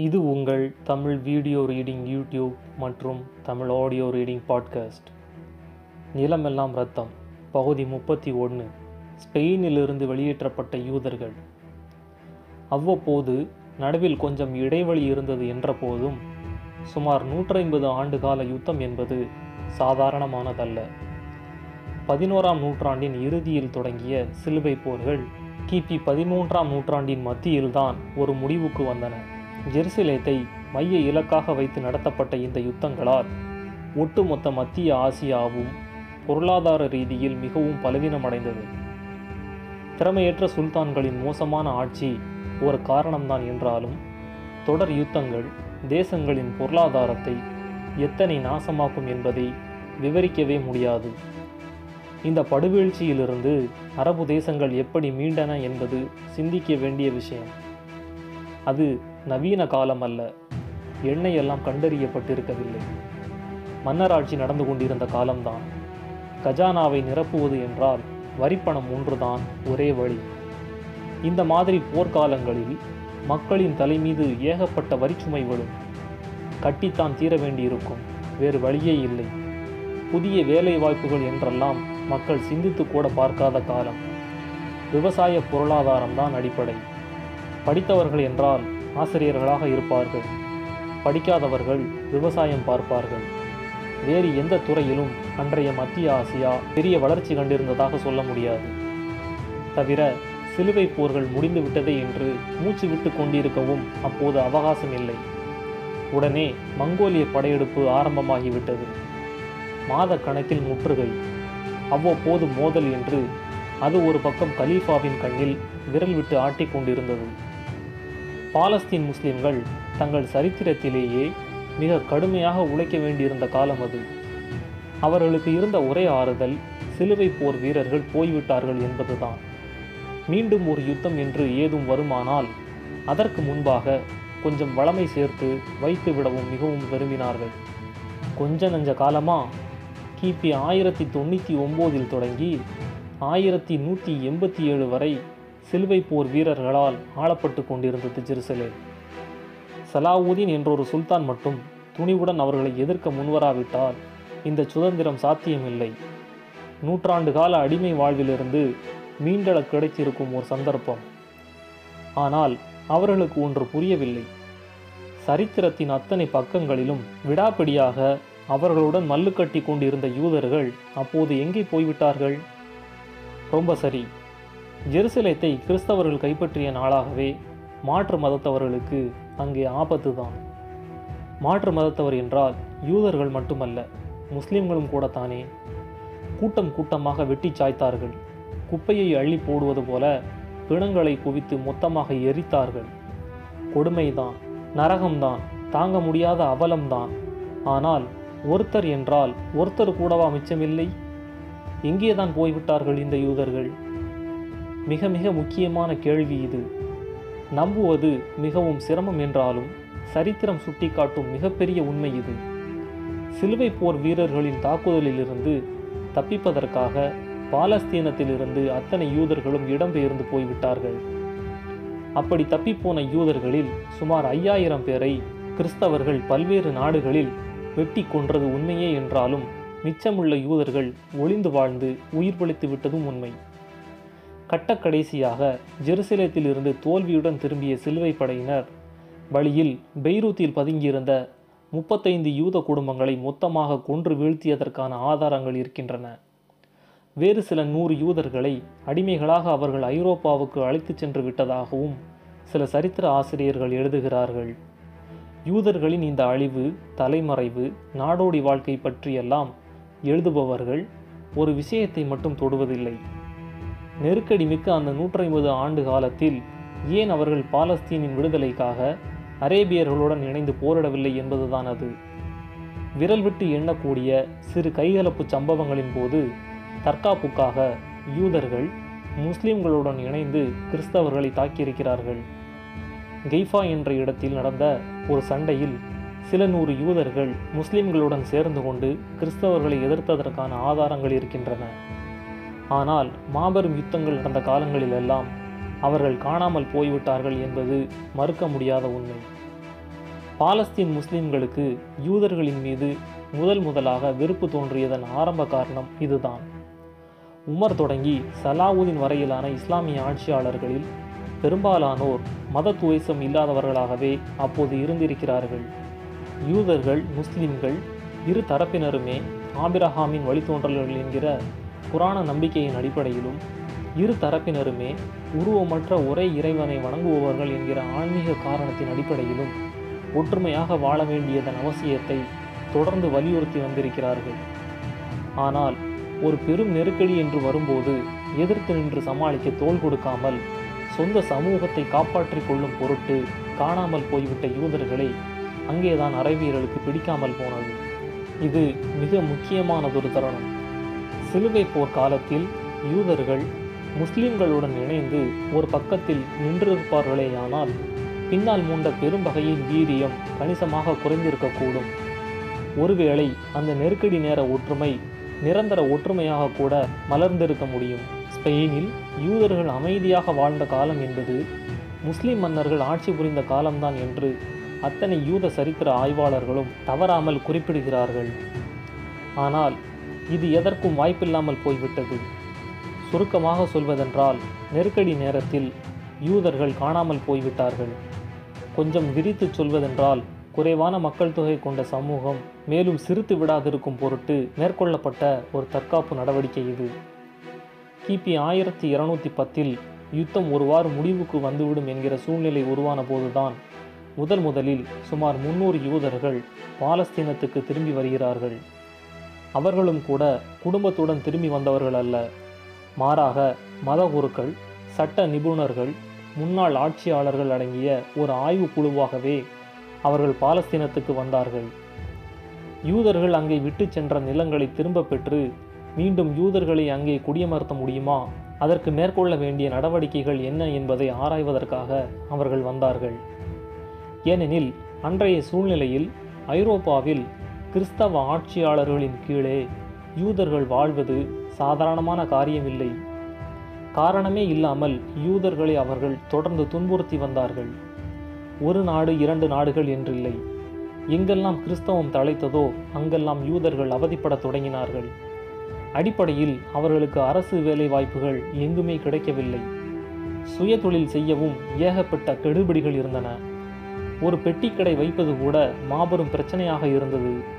இது உங்கள் Tamil video reading YouTube மற்றும் தமிழ் ஆடியோ ரீடிங் பாட்காஸ்ட். நிலமெல்லாம் ரத்தம் பகுதி முப்பத்தி ஒன்று ஸ்பெயினிலிருந்து வெளியேற்றப்பட்ட யூதர்கள். அவ்வப்போது நடுவில் கொஞ்சம் இடைவெளி இருந்தது என்ற போதும் சுமார் நூற்றைம்பது ஆண்டுகால யுத்தம் என்பது சாதாரணமானதல்ல. பதினோராம் நூற்றாண்டின் இறுதியில் தொடங்கிய சிலுவை போர்கள் கிபி பதிமூன்றாம் நூற்றாண்டின் மத்தியில்தான் ஒரு முடிவுக்கு வந்தன. ஜெருசலேத்தை மைய இலக்காக வைத்து நடத்தப்பட்ட இந்த யுத்தங்களால் ஒட்டுமொத்த மத்திய ஆசியாவும் பொருளாதார ரீதியில் மிகவும் பலவீனமடைந்தது. திறமையற்ற சுல்தான்களின் மோசமான ஆட்சி ஒரு காரணம்தான் என்றாலும் தொடர் யுத்தங்கள் தேசங்களின் பொருளாதாரத்தை எத்தனை நாசமாக்கும் என்பதை விவரிக்கவே முடியாது. இந்த படுவீழ்ச்சியிலிருந்து அரபு தேசங்கள் எப்படி மீண்டன என்பது சிந்திக்க வேண்டிய விஷயம். அது நவீன காலம் அல்ல. எண்ணெய் எல்லாம் கண்டறியப்பட்டிருக்கவில்லை. மன்னராட்சி நடந்து கொண்டிருந்த காலம்தான். கஜானாவை நிரப்புவது என்றால் வரிப்பணம் ஒன்றுதான் ஒரே வழி. இந்த மாதிரி போர்க்காலங்களில் மக்களின் தலை மீது ஏகப்பட்ட வரிச்சுமை விழும். கட்டித்தான் தீர வேண்டியிருக்கும் வேறு வழியே இல்லை. புதிய வேலை வாய்ப்புகள் என்றெல்லாம் மக்கள் சிந்தித்து கூட பார்க்காத காலம். விவசாய பொருளாதாரம் தான் அடிப்படை. படித்தவர்கள் என்றால் ஆசிரியர்களாக இருப்பார்கள். படிக்காதவர்கள் விவசாயம் பார்ப்பார்கள். வேறு எந்த துறையிலும் அன்றைய மத்திய ஆசியா பெரிய வளர்ச்சி கண்டிருந்ததாக சொல்ல முடியாது. தவிர சிலுவை போர்கள் முடிந்து விட்டதே என்று மூச்சு விட்டு கொண்டிருக்கவும் அப்போது அவகாசம் இல்லை. உடனே மங்கோலிய படையெடுப்பு ஆரம்பமாகிவிட்டது. மாத கணக்கில் முற்றுகை. அவ்வப்போது மோதல் என்று அது ஒரு பக்கம் கலீஃபாவின் கண்ணில் விரல் விட்டு ஆட்டிக் கொண்டிருந்தது. பாலஸ்தீன் முஸ்லிம்கள் தங்கள் சரித்திரத்திலேயே மிக கடுமையாக உழைக்க வேண்டியிருந்த காலம் அது. அவர்களுக்கு இருந்த ஒரே ஆறுதல் சிலுவை போர் வீரர்கள் போய்விட்டார்கள் என்பதுதான். மீண்டும் ஒரு யுத்தம் என்று ஏதும் வருமானால் அதற்கு முன்பாக கொஞ்சம் வளமை சேர்த்து வைத்து விடவும் மிகவும் விரும்பினார்கள். கொஞ்ச நஞ்ச காலமா? கிபி ஆயிரத்தி தொண்ணூற்றி ஒம்போதில் தொடங்கி ஆயிரத்தி நூற்றி எண்பத்தி ஏழு வரை சிலுவை போர் வீரர்களால் ஆளப்பட்டு கொண்டிருந்தது ஜெருசலேம். சலாவுதீன் என்றொரு சுல்தான் மட்டும் துணிவுடன் அவர்களை எதிர்க்க முன்வராவிட்டால் இந்த சுதந்திரம் சாத்தியமில்லை. நூற்றாண்டு கால அடிமை வாழ்விலிருந்து மீண்டள கிடைத்திருக்கும் ஒரு சந்தர்ப்பம். ஆனால் அவர்களுக்கு ஒன்று புரியவில்லை. சரித்திரத்தின் அத்தனை பக்கங்களிலும் விடாப்பிடியாக அவர்களுடன் மல்லுக்கட்டி கொண்டிருந்த யூதர்கள் அப்போது எங்கே போய்விட்டார்கள்? ரொம்ப சரி. ஜெருசலேத்தை கிறிஸ்தவர்கள் கைப்பற்றிய நாளாகவே மாற்று மதத்தவர்களுக்கு அங்கே ஆபத்து தான் மாற்று மதத்தவர் என்றால் யூதர்கள் மட்டுமல்ல முஸ்லிம்களும் கூடத்தானே. கூட்டம் கூட்டமாக வெட்டி சாய்த்தார்கள். குப்பையை அள்ளி போடுவது போல பிணங்களை குவித்து மொத்தமாக எரித்தார்கள். கொடுமைதான் நரகம்தான் தாங்க முடியாத அவலம்தான். ஆனால் ஒருத்தர் என்றால் ஒருத்தர் கூடவா மிச்சமில்லை? எங்கேதான் போய்விட்டார்கள் இந்த யூதர்கள்? மிக மிக முக்கியமான கேள்வி இது. நம்புவது மிகவும் சிரமம் என்றாலும் சரித்திரம் சுட்டிக்காட்டும் மிகப்பெரிய உண்மை இது. சிலுவை போர் வீரர்களின் தாக்குதலிலிருந்து தப்பிப்பதற்காக பாலஸ்தீனத்திலிருந்து அத்தனை யூதர்களும் இடம்பெயர்ந்து போய்விட்டார்கள். அப்படி தப்பிப்போன யூதர்களில் சுமார் ஐயாயிரம் பேரை கிறிஸ்தவர்கள் பல்வேறு நாடுகளில் வெட்டி கொன்றது உண்மையே என்றாலும் மிச்சமுள்ள யூதர்கள் ஒளிந்து வாழ்ந்து உயிர் பிழைத்து விட்டதும் உண்மை. கட்டக்கடைசியாக ஜெருசலேத்திலிருந்து தோல்வியுடன் திரும்பிய சிலுவை படையினர். வழியில் பெய்ரூத்தில் பதுங்கியிருந்த முப்பத்தைந்து யூத குடும்பங்களை மொத்தமாக கொன்று வீழ்த்தியதற்கான ஆதாரங்கள் இருக்கின்றன. வேறு சில நூறு யூதர்களை அடிமைகளாக அவர்கள் ஐரோப்பாவுக்கு அழைத்துச் சென்று விட்டதாகவும் சில சரித்திர ஆசிரியர்கள் எழுதுகிறார்கள். யூதர்களின் இந்த அழிவு தலைமறைவு நாடோடி வாழ்க்கை பற்றியெல்லாம் எழுதுபவர்கள் ஒரு விஷயத்தை மட்டும் தொடுவதில்லை. நெருக்கடி மிக்க அந்த நூற்றைம்பது ஆண்டு காலத்தில் ஏன் அவர்கள் பாலஸ்தீனின் விடுதலைக்காக அரேபியர்களுடன் இணைந்து போரிடவில்லை என்பதுதான் அது? விரல் விட்டு எண்ணக்கூடிய சிறு கைகலப்பு சம்பவங்களின் போது தற்காப்புக்காக யூதர்கள் முஸ்லிம்களுடன் இணைந்து கிறிஸ்தவர்களை தாக்கியிருக்கிறார்கள். கெய்ஃபா என்ற இடத்தில் நடந்த ஒரு சண்டையில் சில நூறு யூதர்கள் முஸ்லிம்களுடன் சேர்ந்து கொண்டு கிறிஸ்தவர்களை எதிர்த்ததற்கான ஆதாரங்கள் இருக்கின்றன. ஆனால் மாபெரும் யுத்தங்கள் நடந்த காலங்களிலெல்லாம் அவர்கள் காணாமல் போய்விட்டார்கள் என்பது மறுக்க முடியாத உண்மை. பாலஸ்தீன் முஸ்லிம்களுக்கு யூதர்களின் மீது முதல் முதலாக வெறுப்பு தோன்றியதன் ஆரம்ப காரணம் இதுதான். உமர் தொடங்கி சலாவுதீன் வரையிலான இஸ்லாமிய ஆட்சியாளர்களில் பெரும்பாலானோர் மத துவேசம் இல்லாதவர்களாகவே அப்போது இருந்திருக்கிறார்கள். யூதர்கள் முஸ்லிம்கள் இரு தரப்பினருமே ஆபிரஹாமின் வழித்தோன்றல்கள் என்கிற புராண நம்பிக்கையின் அடிப்படையிலும் இரு தரப்பினருமே உருவமற்ற ஒரே இறைவனை வணங்குபவர்கள் என்கிற ஆன்மீக காரணத்தின் அடிப்படையிலும் ஒற்றுமையாக வாழ வேண்டியதன் அவசியத்தை தொடர்ந்து வலியுறுத்தி வந்திருக்கிறார்கள். ஆனால் ஒரு பெரும் நெருக்கடி என்று வரும்போது எதிர்த்து நின்று சமாளிக்க தோள் கொடுக்காமல் சொந்த சமூகத்தை காப்பாற்றிக் கொள்ளும் பொருட்டு காணாமல் போய்விட்ட யூதர்களை அங்கேதான் அறைவீரலுக்கு பிடிக்காமல் போனது. இது மிக முக்கியமானதொரு தருணம். சிலுவை போர் காலத்தில் யூதர்கள் முஸ்லிம்களுடன் இணைந்து ஒரு பக்கத்தில் நின்றிருப்பார்களேயானால் பின்னால் மூண்ட பெரும்பகையின் வீரியம் கணிசமாக குறைந்திருக்கக்கூடும். ஒருவேளை அந்த நெருக்கடி நேர ஒற்றுமை நிரந்தர ஒற்றுமையாக கூட மலர்ந்திருக்க முடியும். ஸ்பெயினில் யூதர்கள் அமைதியாக வாழ்ந்த காலம் என்பது முஸ்லிம் மன்னர்கள் ஆட்சி புரிந்த காலம்தான் என்று அத்தனை யூத சரித்திர ஆய்வாளர்களும் தவறாமல் குறிப்பிடுகிறார்கள். ஆனால் இது எதற்கும் வாய்ப்பில்லாமல் போய்விட்டது. சுருக்கமாக சொல்வதென்றால் நெருக்கடி நேரத்தில் யூதர்கள் காணாமல் போய்விட்டார்கள். கொஞ்சம் விரித்து சொல்வதென்றால் குறைவான மக்கள் தொகை கொண்ட சமூகம் மேலும் சிரித்து விடாதிருக்கும் பொருட்டு மேற்கொள்ளப்பட்ட ஒரு தற்காப்பு நடவடிக்கை இது. கிபி ஆயிரத்தி இருநூத்தி பத்தில் யுத்தம் ஒருவாறு முடிவுக்கு வந்துவிடும் என்கிற சூழ்நிலை உருவான போதுதான் முதல் முதலில் சுமார் முன்னூறு யூதர்கள் பாலஸ்தீனத்துக்கு திரும்பி வருகிறார்கள். அவர்களும் கூட குடும்பத்துடன் திரும்பி வந்தவர்கள் அல்ல. மாறாக மத குருக்கள் சட்ட நிபுணர்கள் முன்னாள் ஆட்சியாளர்கள் அடங்கிய ஒரு ஆய்வு குழுவாகவே அவர்கள் பாலஸ்தீனத்துக்கு வந்தார்கள். யூதர்கள் அங்கே விட்டு சென்ற நிலங்களை திரும்ப பெற்று மீண்டும் யூதர்களை அங்கே குடியமர்த்த முடியுமா? அதற்கு மேற்கொள்ள வேண்டிய நடவடிக்கைகள் என்ன என்பதை ஆராய்வதற்காக அவர்கள் வந்தார்கள். ஏனெனில் அன்றைய சூழ்நிலையில் ஐரோப்பாவில் கிறிஸ்தவ ஆட்சியாளர்களின் கீழே யூதர்கள் வாழ்வது சாதாரணமான காரியமில்லை. காரணமே இல்லாமல் யூதர்களை அவர்கள் தொடர்ந்து துன்புறுத்தி வந்தார்கள். ஒரு நாடு இரண்டு நாடுகள் என்றில்லை. எங்கெல்லாம் கிறிஸ்தவம் தழைத்ததோ அங்கெல்லாம் யூதர்கள் அவதிப்படத் தொடங்கினார்கள். அடிப்படையில் அவர்களுக்கு அரசு வேலை வாய்ப்புகள் எங்குமே கிடைக்கவில்லை. சுய தொழில் செய்யவும் ஏகப்பட்ட கெடுபிடிகள் இருந்தன. ஒரு பெட்டிக்கடை வைப்பது கூட மாபெரும் பிரச்சனையாக இருந்தது.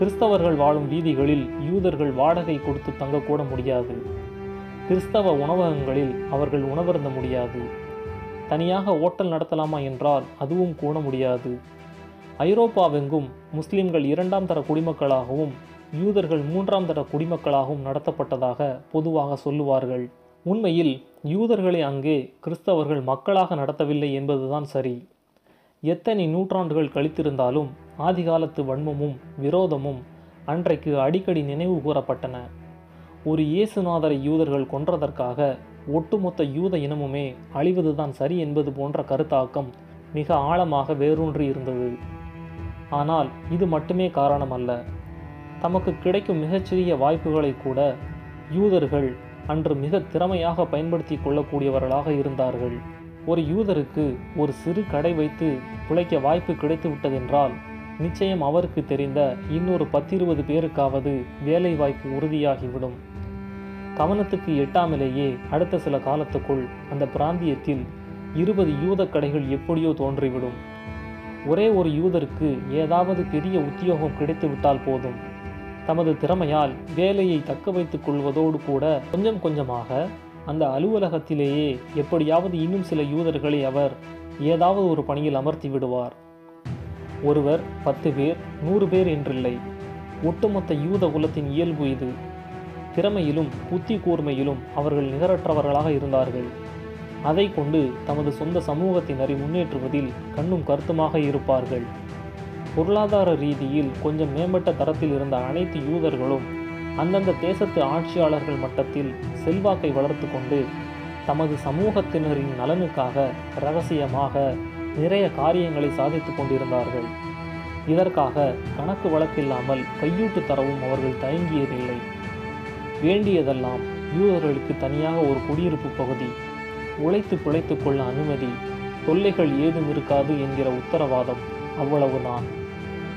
கிறிஸ்தவர்கள் வாழும் வீதிகளில் யூதர்கள் வாடகை கொடுத்து தங்கக்கூட முடியாது. கிறிஸ்தவ உணவகங்களில் அவர்கள் உணவருந்த முடியாது. தனியாக ஓட்டல் நடத்தலாமா என்றால் அதுவும் கூட முடியாது. ஐரோப்பாவெங்கும் முஸ்லிம்கள் இரண்டாம் தர குடிமக்களாகவும் யூதர்கள் மூன்றாம் தர குடிமக்களாகவும் நடத்தப்பட்டதாக பொதுவாக சொல்லுவார்கள். உண்மையில் யூதர்களை அங்கே கிறிஸ்தவர்கள் மக்களாக நடத்தவில்லை என்பதுதான் சரி. எத்தனை நூற்றாண்டுகள் கழித்திருந்தாலும் ஆதிகாலத்து வன்மமும் விரோதமும் அன்றைக்கு அடிக்கடி நினைவு கூறப்பட்டன. ஒரு இயேசுநாதரை யூதர்கள் கொன்றதற்காக ஒட்டுமொத்த யூத இனமுமே அழிவதுதான் சரி என்பது போன்ற கருத்தாக்கம் மிக ஆழமாக வேரூன்றி இருந்தது. ஆனால் இது மட்டுமே காரணம் அல்ல தமக்கு கிடைக்கும் மிகச்சிறிய வாய்ப்புகளை கூட யூதர்கள் அன்று மிக திறமையாக பயன்படுத்தி கொள்ளக்கூடியவர்களாக இருந்தார்கள். ஒரு யூதருக்கு ஒரு சிறு கடை வைத்து பிழைக்க வாய்ப்பு கிடைத்து விட்டதென்றால் நிச்சயம் அவருக்கு தெரிந்த இன்னொரு பத்திருபது பேருக்காவது வேலை வாய்ப்பு உறுதியாகிவிடும். கவனத்துக்கு எட்டாமலேயே அடுத்த சில காலத்துக்குள் அந்த பிராந்தியத்தில் இருபது யூத கடைகள் எப்படியோ தோன்றிவிடும். ஒரே ஒரு யூதருக்கு ஏதாவது பெரிய உத்தியோகம் கிடைத்துவிட்டால் போதும். தமது திறமையால் வேலையை தக்க வைத்துக் கொள்வதோடு கூட கொஞ்சம் கொஞ்சமாக அந்த அலுவலகத்திலேயே எப்படியாவது இன்னும் சில யூதர்களை அவர் ஏதாவது ஒரு பணியில் அமர்த்தி விடுவார். ஒருவர் பத்து பேர் நூறு பேர் என்றில்லை. ஒட்டுமொத்த யூத குலத்தின் இயல்பு இது. திறமையிலும் புத்தி கூர்மையிலும் அவர்கள் நிகரற்றவர்களாக இருந்தார்கள். அதை கொண்டு தமது சொந்த சமூகத்தினரை முன்னேற்றுவதில் கண்ணும் கருத்துமாக இருப்பார்கள். பொருளாதார ரீதியில் கொஞ்சம் மேம்பட்ட தரத்தில் இருந்த அனைத்து யூதர்களும் அந்தந்த தேசத்து ஆட்சியாளர்கள் மட்டத்தில் செல்வாக்கை வளர்த்து கொண்டு தமது சமூகத்தினரின் நலனுக்காக ரகசியமாக நிறைய காரியங்களை சாதித்து கொண்டிருந்தார்கள். இதற்காக கணக்கு வழக்கில்லாமல் கையூட்டு தரவும் அவர்கள் தயங்கியதில்லை. வேண்டியதெல்லாம் யூதர்களுக்கு தனியாக ஒரு குடியிருப்பு பகுதி. உழைத்து பிழைத்துக் கொள்ள அனுமதி. தொல்லைகள் ஏதும் இருக்காது என்கிற உத்தரவாதம். அவ்வளவுதான்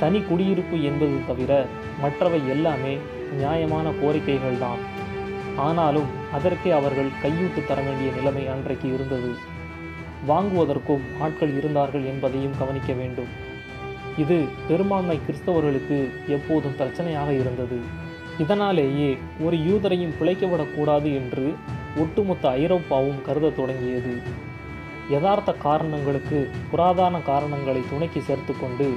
தனி. குடியிருப்பு என்பது தவிர மற்றவை எல்லாமே நியாயமான கோரிக்கைகள்தான். ஆனாலும் அதற்கே அவர்கள் கையூட்டு தர வேண்டிய நிலைமை அன்றைக்கு இருந்தது. வாங்குவதற்கும் ஆட்கள் இருந்தார்கள் என்பதையும் கவனிக்க வேண்டும். இது பெரும்பான்மை கிறிஸ்தவர்களுக்கு எப்போதும் பிரச்சனையாக இருந்தது. இதனாலேயே ஒரு யூதரையும் பிழைக்கப்படக்கூடாது என்று ஒட்டுமொத்த ஐரோப்பாவும் கருதத் தொடங்கியது. யதார்த்த காரணங்களுக்கு புராதான காரணங்களை துணைக்கு சேர்த்து கொண்டு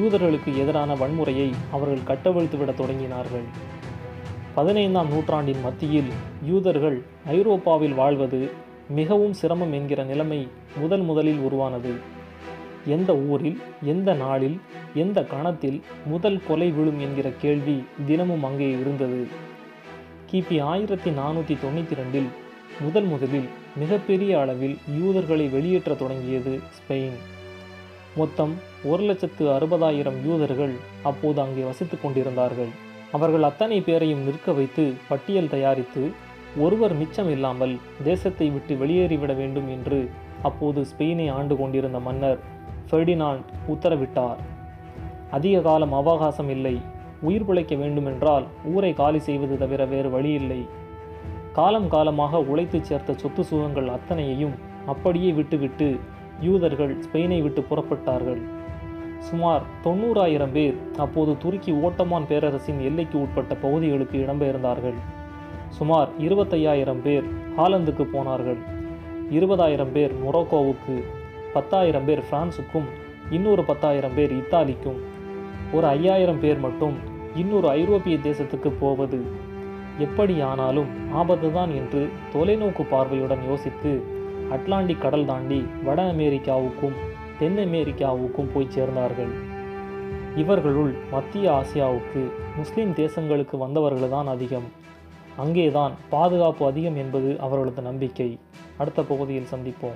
யூதர்களுக்கு எதிரான வன்முறையை அவர்கள் கட்டவிழ்த்துவிடத் தொடங்கினார்கள். பதினைந்தாம் நூற்றாண்டின் மத்தியில் யூதர்கள் ஐரோப்பாவில் வாழ்வது மிகவும் சிரமம் என்கிற நிலைமை முதல் முதலில் உருவானது. எந்த ஊரில் எந்த நாளில் எந்த கணத்தில் முதல் கொலை விழும் என்கிற கேள்வி தினமும் அங்கே இருந்தது. கிபி ஆயிரத்தி நானூற்றி தொண்ணூற்றி ரெண்டில் முதல் முதலில் மிகப்பெரிய அளவில் யூதர்களை வெளியேற்றத் தொடங்கியது ஸ்பெயின். மொத்தம் ஒரு லட்சத்து அறுபதாயிரம் யூதர்கள் அப்போது அங்கே வசித்து கொண்டிருந்தார்கள். அவர்கள் அத்தனை பேரையும் நிற்க வைத்து பட்டியல் தயாரித்து ஒருவர் மிச்சம் இல்லாமல் தேசத்தை விட்டு வெளியேறிவிட வேண்டும் என்று அப்போது ஸ்பெயினை ஆண்டு கொண்டிருந்த மன்னர் ஃபெர்டினாண்ட் உத்தரவிட்டார். அதிக காலம் அவகாசம் இல்லை. உயிர் பிழைக்க வேண்டுமென்றால் ஊரை காலி செய்வது தவிர வேறு வழி இல்லை. காலம் காலமாக உழைத்துச் சேர்த்த சொத்து சுகங்கள் அத்தனையையும் அப்படியே விட்டுவிட்டு யூதர்கள் ஸ்பெயினை விட்டு புறப்பட்டார்கள். சுமார் தொண்ணூறாயிரம் பேர் அப்போது துருக்கி ஓட்டமான் பேரரசின் எல்லைக்கு உட்பட்ட பகுதிகளுக்கு இடம்பெயர்ந்தார்கள். சுமார் இருபத்தையாயிரம் பேர் ஹாலந்துக்கு போனார்கள். இருபதாயிரம் பேர் மொரோக்கோவுக்கு பத்தாயிரம் பேர் பிரான்சுக்கும் இன்னொரு பத்தாயிரம் பேர் இத்தாலிக்கும். ஒரு ஐயாயிரம் பேர் மட்டும் இன்னொரு ஐரோப்பிய தேசத்துக்கு போவது. எப்படியானாலும் ஆபத்துதான் என்று தொலைநோக்கு பார்வையுடன் யோசித்து அட்லாண்டிக் கடல் தாண்டி வட அமெரிக்காவுக்கும் தென் அமெரிக்காவுக்கும் போய் சேர்ந்தார்கள். இவர்களுள் மத்திய ஆசியாவுக்கு முஸ்லிம் தேசங்களுக்கு வந்தவர்கள்தான் அதிகம். அங்கேதான் பாதுகாப்பு அதிகம் என்பது அவர்களது நம்பிக்கை. அடுத்த பகுதியில் சந்திப்போம்.